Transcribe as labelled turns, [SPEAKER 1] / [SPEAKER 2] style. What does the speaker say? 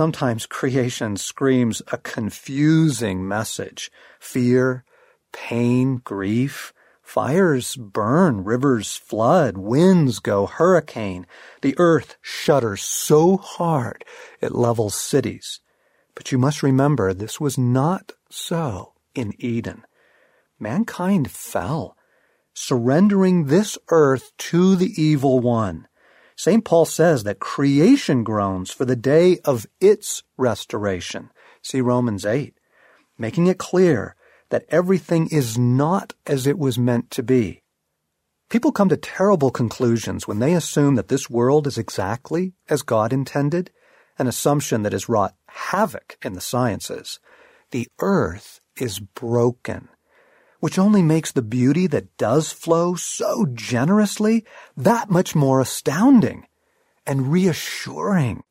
[SPEAKER 1] Sometimes creation screams a confusing message. Fear, pain, grief. Fires burn, rivers flood, winds go hurricane. The earth shudders so hard it levels cities. But you must remember this was not so in Eden. Mankind fell, surrendering this earth to the evil one. St. Paul says that creation groans for the day of its restoration. See Romans 8, making it clear that everything is not as it was meant to be. People come to terrible conclusions when they assume that this world is exactly as God intended, an assumption that has wrought havoc in the sciences. The earth is broken, which only makes the beauty that does flow so generously that much more astounding and reassuring.